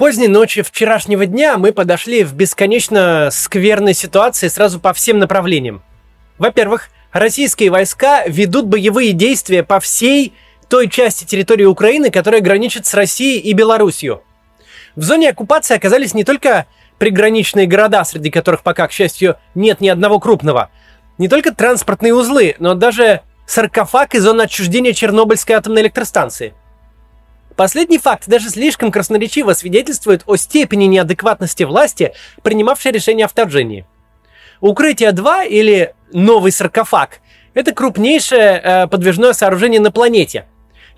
поздней ночи вчерашнего дня мы подошли в бесконечно скверной ситуации сразу по всем направлениям. Во-первых, российские войска ведут боевые действия по всей той части территории Украины, которая граничит с Россией и Белоруссией. В зоне оккупации оказались не только приграничные города, среди которых пока, к счастью, нет ни одного крупного, не только транспортные узлы, но даже саркофаг и зона отчуждения Чернобыльской атомной электростанции. Последний факт даже слишком красноречиво свидетельствует о степени неадекватности власти, принимавшей решение о вторжении. Укрытие-2 или новый саркофаг – это крупнейшее э, подвижное сооружение на планете.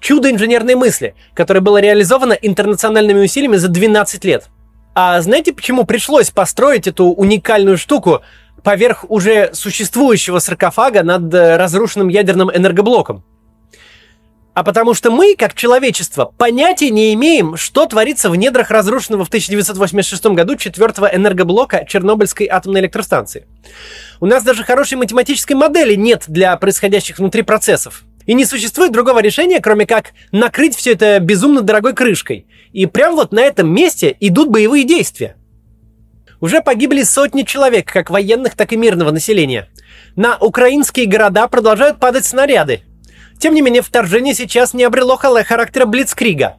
Чудо инженерной мысли, которое было реализовано интернациональными усилиями за 12 лет. А знаете, почему пришлось построить эту уникальную штуку поверх уже существующего саркофага над э, разрушенным ядерным энергоблоком? А потому что мы, как человечество, понятия не имеем, что творится в недрах разрушенного в 1986 году четвертого энергоблока Чернобыльской атомной электростанции. У нас даже хорошей математической модели нет для происходящих внутри процессов. И не существует другого решения, кроме как накрыть все это безумно дорогой крышкой. И прямо вот на этом месте идут боевые действия. Уже погибли сотни человек, как военных, так и мирного населения. На украинские города продолжают падать снаряды, тем не менее, вторжение сейчас не обрело характера блицкрига.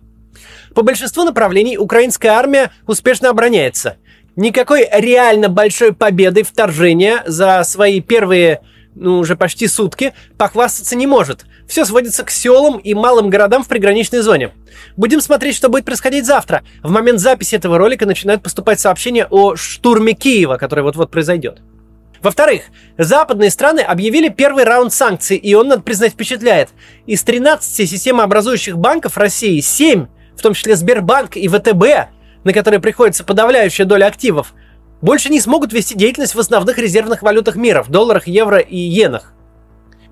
По большинству направлений украинская армия успешно обороняется. Никакой реально большой победы вторжения за свои первые, ну, уже почти сутки похвастаться не может. Все сводится к селам и малым городам в приграничной зоне. Будем смотреть, что будет происходить завтра. В момент записи этого ролика начинают поступать сообщения о штурме Киева, который вот-вот произойдет. Во-вторых, западные страны объявили первый раунд санкций, и он, надо признать, впечатляет. Из 13 системообразующих банков России 7, в том числе Сбербанк и ВТБ, на которые приходится подавляющая доля активов, больше не смогут вести деятельность в основных резервных валютах мира, в долларах, евро и иенах.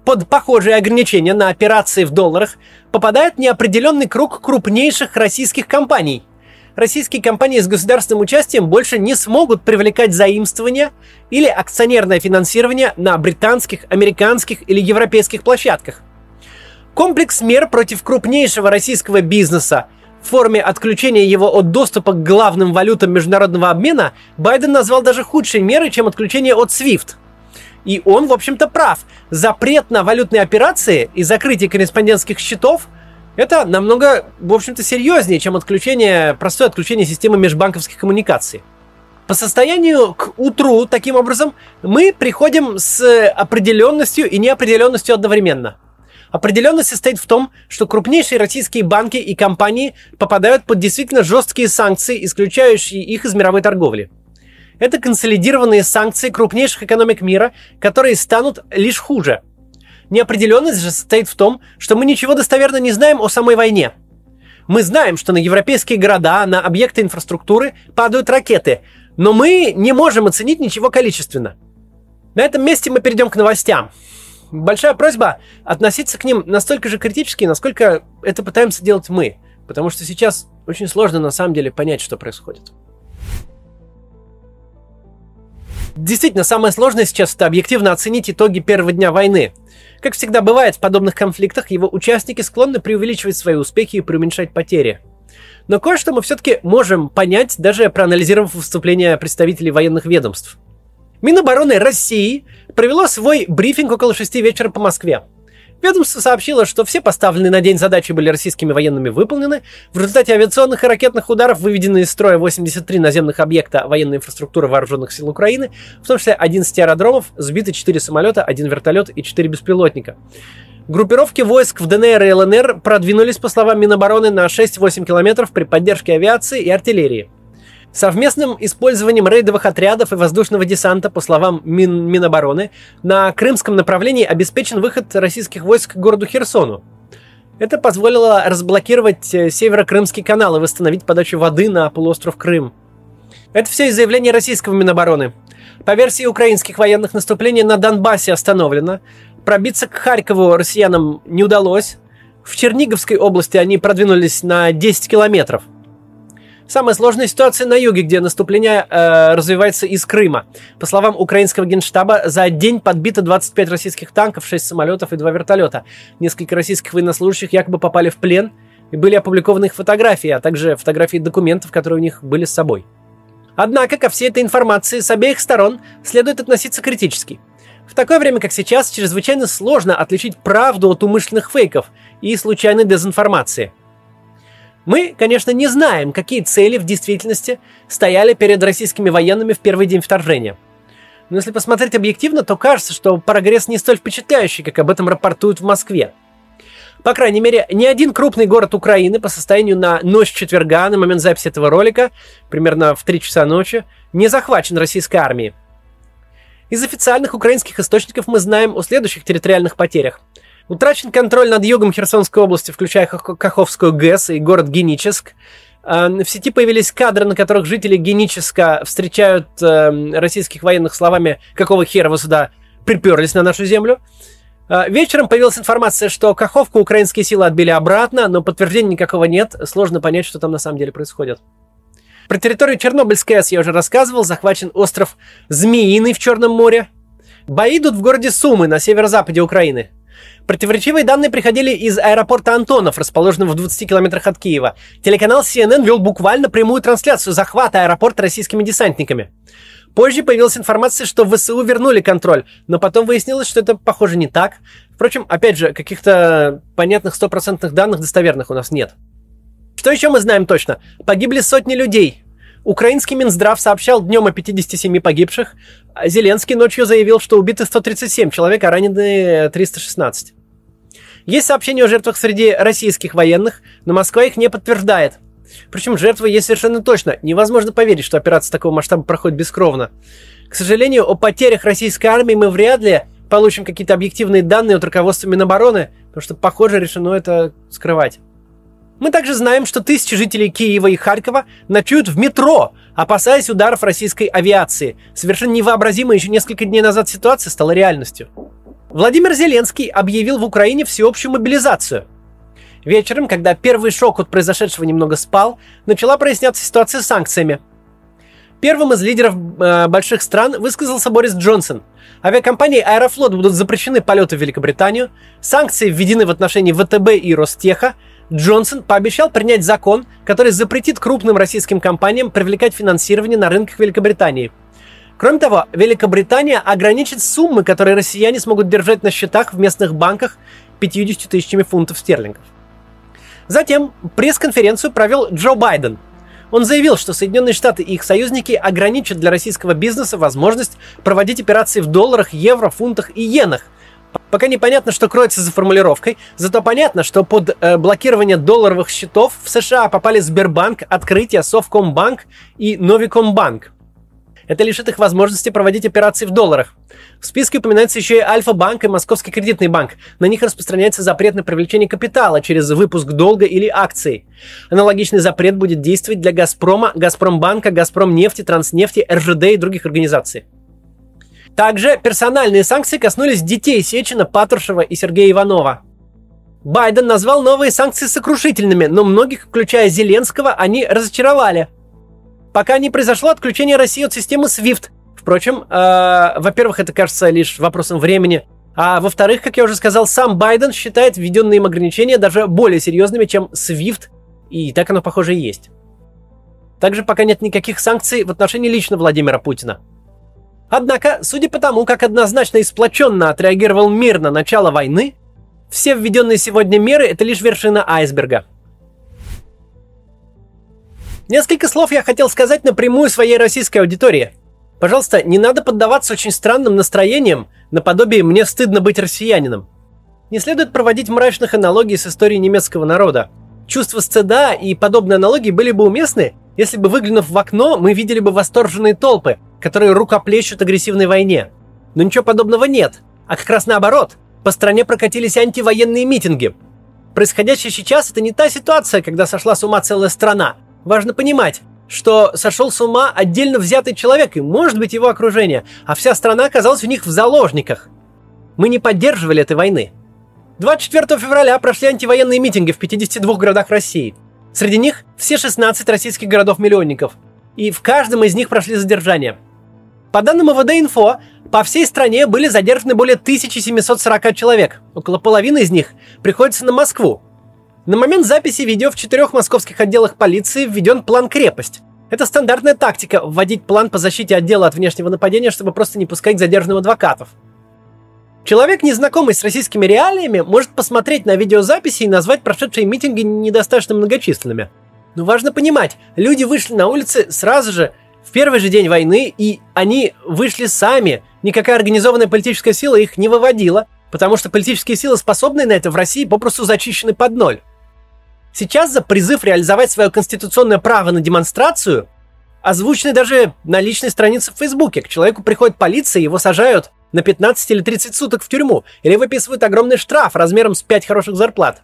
Под похожие ограничения на операции в долларах попадает неопределенный круг крупнейших российских компаний – российские компании с государственным участием больше не смогут привлекать заимствования или акционерное финансирование на британских, американских или европейских площадках. Комплекс мер против крупнейшего российского бизнеса в форме отключения его от доступа к главным валютам международного обмена Байден назвал даже худшей мерой, чем отключение от SWIFT. И он, в общем-то, прав. Запрет на валютные операции и закрытие корреспондентских счетов – это намного, в общем-то, серьезнее, чем отключение, простое отключение системы межбанковских коммуникаций. По состоянию к утру, таким образом, мы приходим с определенностью и неопределенностью одновременно. Определенность состоит в том, что крупнейшие российские банки и компании попадают под действительно жесткие санкции, исключающие их из мировой торговли. Это консолидированные санкции крупнейших экономик мира, которые станут лишь хуже – Неопределенность же состоит в том, что мы ничего достоверно не знаем о самой войне. Мы знаем, что на европейские города, на объекты инфраструктуры падают ракеты, но мы не можем оценить ничего количественно. На этом месте мы перейдем к новостям. Большая просьба относиться к ним настолько же критически, насколько это пытаемся делать мы. Потому что сейчас очень сложно на самом деле понять, что происходит. Действительно, самое сложное сейчас это объективно оценить итоги первого дня войны. Как всегда бывает в подобных конфликтах, его участники склонны преувеличивать свои успехи и преуменьшать потери. Но кое-что мы все-таки можем понять, даже проанализировав выступления представителей военных ведомств. Минобороны России провело свой брифинг около 6 вечера по Москве. Ведомство сообщило, что все поставленные на день задачи были российскими военными выполнены. В результате авиационных и ракетных ударов выведены из строя 83 наземных объекта военной инфраструктуры вооруженных сил Украины, в том числе 11 аэродромов, сбиты 4 самолета, 1 вертолет и 4 беспилотника. Группировки войск в ДНР и ЛНР продвинулись, по словам Минобороны, на 6-8 километров при поддержке авиации и артиллерии. Совместным использованием рейдовых отрядов и воздушного десанта, по словам Мин Минобороны, на крымском направлении обеспечен выход российских войск к городу Херсону. Это позволило разблокировать э, Северо-Крымский канал и восстановить подачу воды на полуостров Крым. Это все из заявления российского Минобороны. По версии украинских военных наступление на Донбассе остановлено. Пробиться к Харькову россиянам не удалось. В Черниговской области они продвинулись на 10 километров – Самая сложная ситуация на юге, где наступление э, развивается из Крыма. По словам украинского генштаба, за день подбито 25 российских танков, 6 самолетов и 2 вертолета. Несколько российских военнослужащих якобы попали в плен. и были опубликованы их фотографии, а также фотографии документов, которые у них были с собой. Однако ко всей этой информации с обеих сторон следует относиться критически. В такое время, как сейчас, чрезвычайно сложно отличить правду от умышленных фейков и случайной дезинформации. Мы, конечно, не знаем, какие цели в действительности стояли перед российскими военными в первый день вторжения. Но если посмотреть объективно, то кажется, что прогресс не столь впечатляющий, как об этом рапортуют в Москве. По крайней мере, ни один крупный город Украины по состоянию на ночь четверга, на момент записи этого ролика, примерно в 3 часа ночи, не захвачен российской армией. Из официальных украинских источников мы знаем о следующих территориальных потерях. Утрачен контроль над югом Херсонской области, включая Каховскую ГЭС и город Геническ. А, в сети появились кадры, на которых жители Геническа встречают э, российских военных словами «Какого хера вы сюда приперлись на нашу землю?» А, вечером появилась информация, что Каховку украинские силы отбили обратно, но подтверждения никакого нет. Сложно понять, что там на самом деле происходит. Про территорию Чернобыльской АЭС я уже рассказывал. Захвачен остров Змеиный в Черном море. Бои идут в городе Сумы на северо-западе Украины. Противоречивые данные приходили из аэропорта Антонов, расположенного в 20 километрах от Киева. Телеканал CNN вел буквально прямую трансляцию захвата аэропорта российскими десантниками. Позже появилась информация, что ВСУ вернули контроль, но потом выяснилось, что это, похоже, не так. Впрочем, опять же, каких-то понятных стопроцентных данных достоверных у нас нет. Что еще мы знаем точно? Погибли сотни людей. Украинский Минздрав сообщал днем о 57 погибших. Зеленский ночью заявил, что убиты 137 человек, а ранены 316. Есть сообщения о жертвах среди российских военных, но Москва их не подтверждает – причем жертвы есть совершенно точно. Невозможно поверить, что операция такого масштаба проходит бескровно. К сожалению, о потерях российской армии мы вряд ли получим какие-то объективные данные от руководства Минобороны, потому что, похоже, решено это скрывать. Мы также знаем, что тысячи жителей Киева и Харькова ночуют в метро, опасаясь ударов российской авиации. Совершенно невообразимая еще несколько дней назад ситуация стала реальностью. Владимир Зеленский объявил в Украине всеобщую мобилизацию – Вечером, когда первый шок от произошедшего немного спал, начала проясняться ситуация с санкциями. Первым из лидеров э, больших стран высказался Борис Джонсон. Авиакомпании Аэрофлот будут запрещены полеты в Великобританию, санкции введены в отношении ВТБ и Ростеха. Джонсон пообещал принять закон, который запретит крупным российским компаниям привлекать финансирование на рынках Великобритании. Кроме того, Великобритания ограничит суммы, которые россияне смогут держать на счетах в местных банках 50 тысячами фунтов стерлингов. Затем пресс-конференцию провел Джо Байден. Он заявил, что Соединенные Штаты и их союзники ограничат для российского бизнеса возможность проводить операции в долларах, евро, фунтах и иенах. Пока непонятно, что кроется за формулировкой, зато понятно, что под э, блокирование долларовых счетов в США попали Сбербанк, Открытие, Совкомбанк и Новикомбанк. Это лишит их возможности проводить операции в долларах. В списке упоминается еще и Альфа-банк и Московский кредитный банк. На них распространяется запрет на привлечение капитала через выпуск долга или акций. Аналогичный запрет будет действовать для Газпрома, Газпромбанка, Газпромнефти, Транснефти, РЖД и других организаций. Также персональные санкции коснулись детей Сечина, Патрушева и Сергея Иванова. Байден назвал новые санкции сокрушительными, но многих, включая Зеленского, они разочаровали – пока не произошло отключение России от системы SWIFT. Впрочем, э, во-первых, это кажется лишь вопросом времени, а во-вторых, как я уже сказал, сам Байден считает введенные им ограничения даже более серьезными, чем SWIFT, и так оно, похоже, и есть. Также пока нет никаких санкций в отношении лично Владимира Путина. Однако, судя по тому, как однозначно и сплоченно отреагировал мир на начало войны, все введенные сегодня меры – это лишь вершина айсберга – Несколько слов я хотел сказать напрямую своей российской аудитории. Пожалуйста, не надо поддаваться очень странным настроениям, наподобие «мне стыдно быть россиянином». Не следует проводить мрачных аналогий с историей немецкого народа. Чувство стыда и подобные аналогии были бы уместны, если бы, выглянув в окно, мы видели бы восторженные толпы, которые рукоплещут агрессивной войне. Но ничего подобного нет, а как раз наоборот. По стране прокатились антивоенные митинги. Происходящее сейчас – это не та ситуация, когда сошла с ума целая страна – Важно понимать, что сошел с ума отдельно взятый человек и, может быть, его окружение, а вся страна оказалась у них в заложниках. Мы не поддерживали этой войны. 24 февраля прошли антивоенные митинги в 52 городах России. Среди них все 16 российских городов-миллионников. И в каждом из них прошли задержания. По данным МВД-инфо, по всей стране были задержаны более 1740 человек. Около половины из них приходится на Москву. На момент записи видео в четырех московских отделах полиции введен план «Крепость». Это стандартная тактика – вводить план по защите отдела от внешнего нападения, чтобы просто не пускать к задержанным адвокатов. Человек, незнакомый с российскими реалиями, может посмотреть на видеозаписи и назвать прошедшие митинги недостаточно многочисленными. Но важно понимать, люди вышли на улицы сразу же, в первый же день войны, и они вышли сами. Никакая организованная политическая сила их не выводила, потому что политические силы, способные на это в России, попросту зачищены под ноль. Сейчас за призыв реализовать свое конституционное право на демонстрацию озвучены даже на личной странице в Фейсбуке. К человеку приходит полиция, его сажают на 15 или 30 суток в тюрьму, или выписывают огромный штраф размером с 5 хороших зарплат.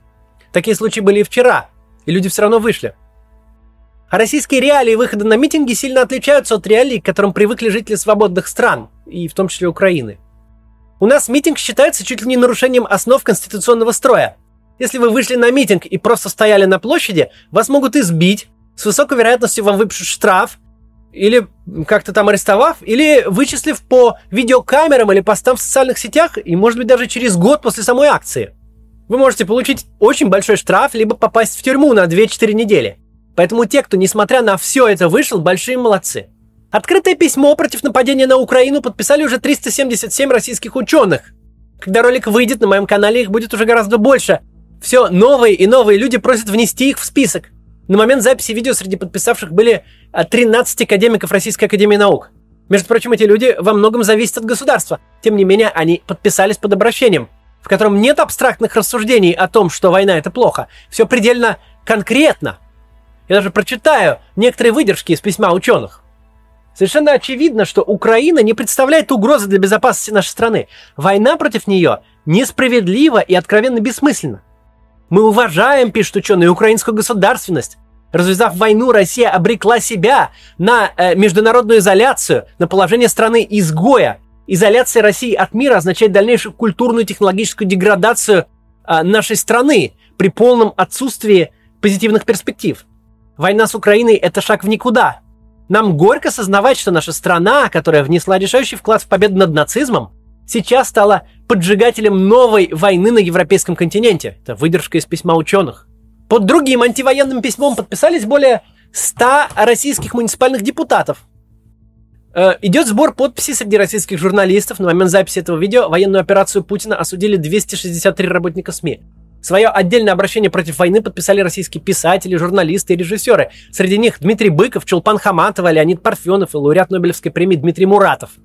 Такие случаи были и вчера, и люди все равно вышли. А российские реалии выхода на митинги сильно отличаются от реалий, к которым привыкли жители свободных стран, и в том числе Украины. У нас митинг считается чуть ли не нарушением основ конституционного строя. Если вы вышли на митинг и просто стояли на площади, вас могут избить, с высокой вероятностью вам выпишут штраф, или как-то там арестовав, или вычислив по видеокамерам или постам в социальных сетях, и может быть даже через год после самой акции. Вы можете получить очень большой штраф, либо попасть в тюрьму на 2-4 недели. Поэтому те, кто, несмотря на все это, вышел, большие молодцы. Открытое письмо против нападения на Украину подписали уже 377 российских ученых. Когда ролик выйдет, на моем канале их будет уже гораздо больше. Все новые и новые люди просят внести их в список. На момент записи видео среди подписавших были 13 академиков Российской Академии Наук. Между прочим, эти люди во многом зависят от государства. Тем не менее, они подписались под обращением, в котором нет абстрактных рассуждений о том, что война это плохо. Все предельно конкретно. Я даже прочитаю некоторые выдержки из письма ученых. Совершенно очевидно, что Украина не представляет угрозы для безопасности нашей страны. Война против нее несправедлива и откровенно бессмысленна. Мы уважаем, пишут ученые, украинскую государственность. Развязав войну, Россия обрекла себя на э, международную изоляцию, на положение страны изгоя. Изоляция России от мира означает дальнейшую культурную и технологическую деградацию э, нашей страны при полном отсутствии позитивных перспектив. Война с Украиной – это шаг в никуда. Нам горько сознавать, что наша страна, которая внесла решающий вклад в победу над нацизмом, сейчас стала поджигателем новой войны на европейском континенте. Это выдержка из письма ученых. Под другим антивоенным письмом подписались более 100 российских муниципальных депутатов. Э, идет сбор подписей среди российских журналистов. На момент записи этого видео военную операцию Путина осудили 263 работника СМИ. Свое отдельное обращение против войны подписали российские писатели, журналисты и режиссеры. Среди них Дмитрий Быков, Чулпан Хаматова, Леонид Парфенов и лауреат Нобелевской премии Дмитрий Муратов –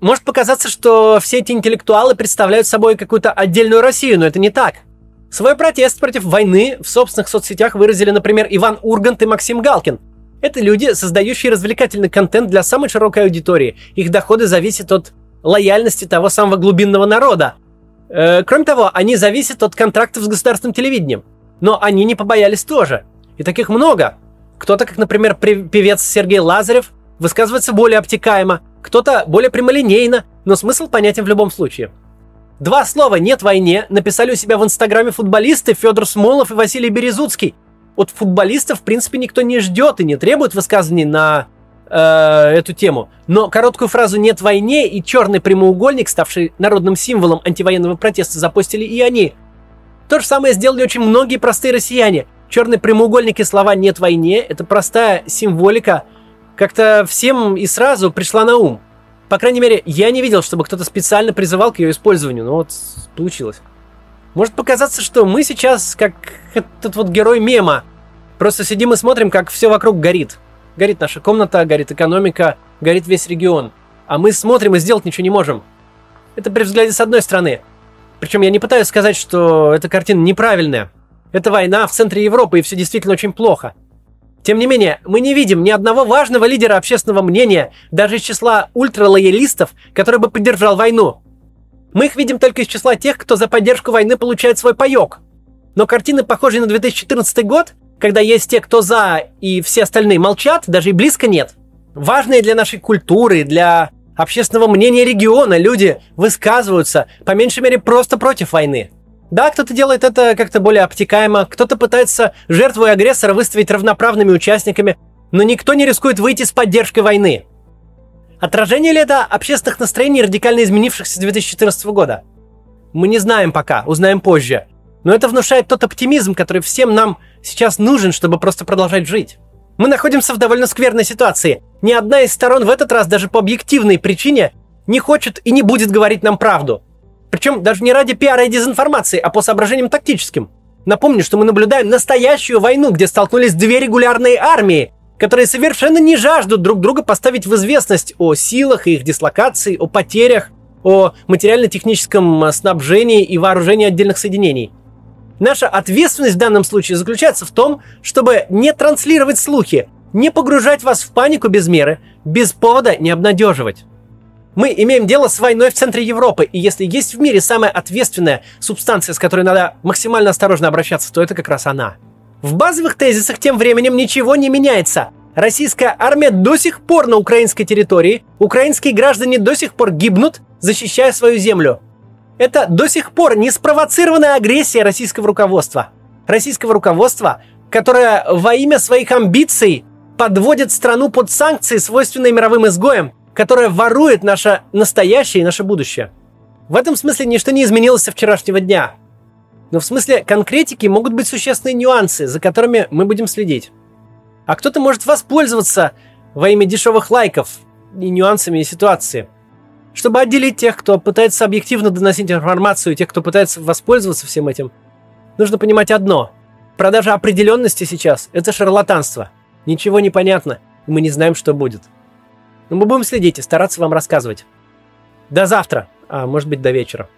может показаться, что все эти интеллектуалы представляют собой какую-то отдельную Россию, но это не так. Свой протест против войны в собственных соцсетях выразили, например, Иван Ургант и Максим Галкин. Это люди, создающие развлекательный контент для самой широкой аудитории. Их доходы зависят от лояльности того самого глубинного народа. Э, кроме того, они зависят от контрактов с государственным телевидением. Но они не побоялись тоже. И таких много. Кто-то, как, например, певец Сергей Лазарев, высказывается более обтекаемо, кто-то более прямолинейно, но смысл понятен в любом случае. Два слова «нет войне» написали у себя в инстаграме футболисты Федор Смолов и Василий Березуцкий. От футболистов, в принципе, никто не ждет и не требует высказываний на э, эту тему. Но короткую фразу «нет войне» и черный прямоугольник, ставший народным символом антивоенного протеста, запустили и они. То же самое сделали очень многие простые россияне. Черный прямоугольник и слова «нет войне» — это простая символика – как-то всем и сразу пришла на ум. По крайней мере, я не видел, чтобы кто-то специально призывал к ее использованию, но вот получилось. Может показаться, что мы сейчас как этот вот герой мема. Просто сидим и смотрим, как все вокруг горит. Горит наша комната, горит экономика, горит весь регион. А мы смотрим и сделать ничего не можем. Это при взгляде с одной стороны. Причем я не пытаюсь сказать, что эта картина неправильная. Это война в центре Европы, и все действительно очень плохо. Тем не менее, мы не видим ни одного важного лидера общественного мнения, даже из числа ультралоялистов, который бы поддержал войну. Мы их видим только из числа тех, кто за поддержку войны получает свой паек. Но картины, похожие на 2014 год, когда есть те, кто за, и все остальные молчат, даже и близко нет. Важные для нашей культуры, для общественного мнения региона люди высказываются, по меньшей мере, просто против войны. Да, кто-то делает это как-то более обтекаемо, кто-то пытается жертву и агрессора выставить равноправными участниками, но никто не рискует выйти с поддержкой войны. Отражение ли это общественных настроений, радикально изменившихся с 2014 года? Мы не знаем пока, узнаем позже. Но это внушает тот оптимизм, который всем нам сейчас нужен, чтобы просто продолжать жить. Мы находимся в довольно скверной ситуации. Ни одна из сторон в этот раз даже по объективной причине не хочет и не будет говорить нам правду. Причем даже не ради пиара и дезинформации, а по соображениям тактическим. Напомню, что мы наблюдаем настоящую войну, где столкнулись две регулярные армии, которые совершенно не жаждут друг друга поставить в известность о силах и их дислокации, о потерях, о материально-техническом снабжении и вооружении отдельных соединений. Наша ответственность в данном случае заключается в том, чтобы не транслировать слухи, не погружать вас в панику без меры, без повода не обнадеживать. Мы имеем дело с войной в центре Европы, и если есть в мире самая ответственная субстанция, с которой надо максимально осторожно обращаться, то это как раз она. В базовых тезисах тем временем ничего не меняется. Российская армия до сих пор на украинской территории, украинские граждане до сих пор гибнут, защищая свою землю. Это до сих пор не спровоцированная агрессия российского руководства. Российского руководства, которое во имя своих амбиций подводит страну под санкции, свойственные мировым изгоям, которая ворует наше настоящее и наше будущее. В этом смысле ничто не изменилось со вчерашнего дня. Но в смысле конкретики могут быть существенные нюансы, за которыми мы будем следить. А кто-то может воспользоваться во имя дешевых лайков и нюансами ситуации. Чтобы отделить тех, кто пытается объективно доносить информацию, и тех, кто пытается воспользоваться всем этим, нужно понимать одно. Продажа определенности сейчас – это шарлатанство. Ничего не понятно, и мы не знаем, что будет. Но мы будем следить и стараться вам рассказывать. До завтра, а может быть до вечера.